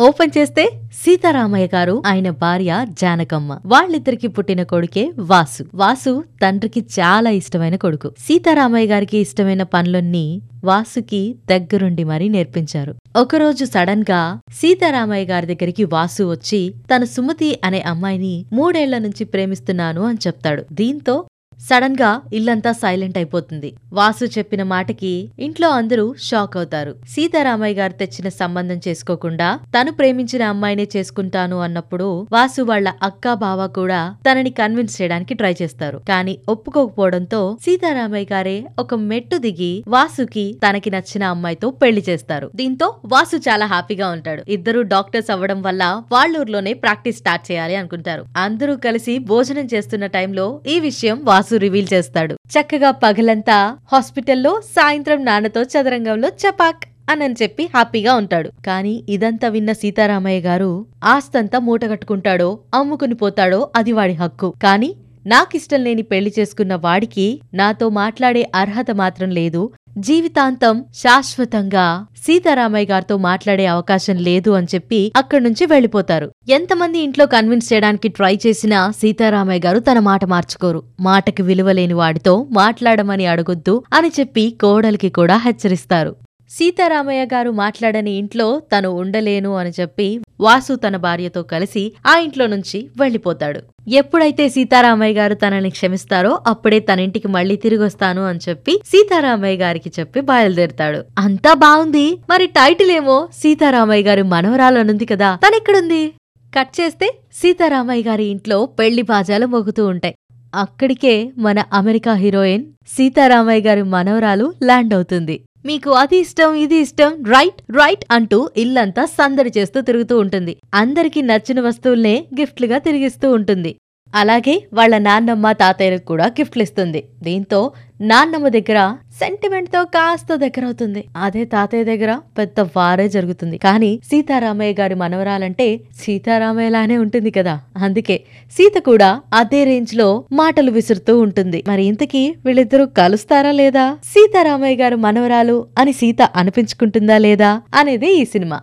Open చేస్తే సీతారామయ్య గారు ఆయన భార్య జానకమ్మ. వాళ్ళిద్దరికి పుట్టిన కొడుకే వాసు. వాసు తండ్రికి చాలా ఇష్టమైన కొడుకు. సీతారామయ్య గారికి ఇష్టమైన పనులన్నీ వాసుకి దగ్గరుండి మరీ నేర్పించారు. ఒకరోజు సడన్గా సీతారామయ్య గారి దగ్గరికి వాసు వచ్చి తన సుమతి అనే అమ్మాయిని మూడేళ్ళ నుంచి ప్రేమిస్తున్నాను అని చెప్తాడు. దీంతో సడన్గా ఇల్లంతా సైలెంట్ అయిపోతుంది. వాసు చెప్పిన మాటకి ఇంట్లో అందరూ షాక్ అవుతారు. సీతారామయ్య గారు తెచ్చిన సంబంధం చేసుకోకుండా తను ప్రేమించిన అమ్మాయినే చేసుకుంటాను అన్నప్పుడు వాసు వాళ్ళ అక్క బావ కూడా తనని కన్విన్స్ చేయడానికి ట్రై చేస్తారు. కానీ ఒప్పుకోకపోవడంతో సీతారామయ్య గారే ఒక మెట్టు దిగి వాసుకి తనకి నచ్చిన అమ్మాయితో పెళ్ళి చేస్తారు. దీంతో వాసు చాలా హ్యాపీగా ఉంటాడు. ఇద్దరు డాక్టర్స్ అవ్వడం వల్ల వాళ్ళూర్లోనే ప్రాక్టీస్ స్టార్ట్ చేయాలి అనుకుంటారు. అందరూ కలిసి భోజనం చేస్తున్న టైంలో ఈ విషయం వాసు రివీల్ చేస్తాడు. చక్కగా పగలంతా హాస్పిటల్లో సాయంత్రం నాన్నతో చదరంగంలో చపాక్ అని చెప్పి హ్యాపీగా ఉంటాడు. కానీ ఇదంతా విన్న సీతారామయ్య గారు ఆస్తంతా మూటగట్టుకుంటాడో అమ్ముకుని పోతాడో అది వాడి హక్కు. కానీ నాకిష్టం లేని పెళ్ళి చేసుకున్న వాడికి నాతో మాట్లాడే అర్హత మాత్రం లేదు. జీవితాంతం శాశ్వతంగా సీతారామయ్య గారితో మాట్లాడే అవకాశం లేదు అని చెప్పి అక్కడి నుంచి వెళ్ళిపోతారు ఎంతమంది ఇంట్లో కన్విన్స్ చేయడానికి ట్రై చేసినా సీతారామయ్య గారు తన మాట మార్చుకోరు. మాటకి విలువలేని వాడితో మాట్లాడమని అడగొద్దు అని చెప్పి కోడలికి కూడా హెచ్చరిస్తారు. సీతారామయ్య గారు మాట్లాడని ఇంట్లో తను ఉండలేను అని చెప్పి వాసు తన భార్యతో కలిసి ఆ ఇంట్లో నుంచి వెళ్ళిపోతాడు ఎప్పుడైతే సీతారామయ్య గారు తనని క్షమిస్తారో అప్పుడే తన ఇంటికి మళ్ళీ తిరిగొస్తాను అని చెప్పి సీతారామయ్య గారికి చెప్పి బయలుదేరుతాడు. అంతా బాగుంది. మరి టైటిల్ ఏమో? సీతారామయ్య గారి మనవరాలనుంది కదా. తనెక్కడుంది? కట్ చేస్తే సీతారామయ్య గారి ఇంట్లో పెళ్ళి బాజాలు మోగుతూ ఉంటాయి. అక్కడికే మన అమెరికా హీరోయిన్ సీతారామయ్య గారి మనవరాలు ల్యాండ్ అవుతుంది. మీకు అది ఇష్టం ఇది ఇష్టం రైట్ రైట్ అంటూ ఇల్లంతా సందడి చేస్తూ తిరుగుతూ ఉంటుంది. అందరికీ నచ్చిన వస్తువుల్నే గిఫ్ట్లుగా తిరిగిస్తూ ఉంటుంది. అలాగే వాళ్ళ నాన్నమ్మ తాతయ్యలకు కూడా గిఫ్ట్లు ఇస్తుంది. దీంతో నాన్నమ్మ దగ్గర సెంటిమెంట్తో కాస్త దగ్గర అవుతుంది. అదే తాతయ్య దగ్గర పెద్ద వారే జరుగుతుంది. కానీ సీతారామయ్య గారి మనవరాలంటే సీతారామయ్యలానే ఉంటుంది కదా. అందుకే సీత కూడా అదే రేంజ్లో మాటలు విసురుతూ ఉంటుంది. మరి ఇంతకీ వీళ్ళిద్దరూ కలుస్తారా లేదా? సీతారామయ్య గారు మనవరాలు అని సీత అనిపించుకుంటుందా లేదా? అనేది ఈ cinema.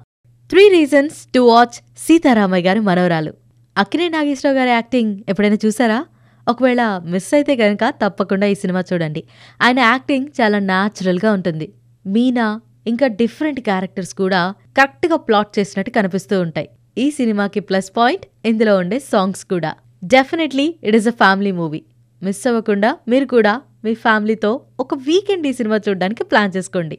Three reasons to watch Seetharamaiah Gari Manavaralu. Akkineni Nageswararao గారి యాక్టింగ్ ఎప్పుడైనా చూసారా? ఒకవేళ మిస్ అయితే కనుక తప్పకుండా ఈ సినిమా చూడండి. ఆయన యాక్టింగ్ చాలా న్యాచురల్గా ఉంటుంది. మీనా ఇంకా డిఫరెంట్ క్యారెక్టర్స్ కూడా కరెక్ట్గా ప్లాట్ చేసినట్టు కనిపిస్తూ ఉంటాయి. ఈ సినిమాకి ప్లస్ పాయింట్ ఇందులో ఉండే సాంగ్స్ కూడా. Definitely it is a family movie miss అవ్వకుండా మీరు కూడా మీ ఫ్యామిలీతో ఒక వీకెండ్ ఈ సినిమా చూడడానికి ప్లాన్ చేసుకోండి.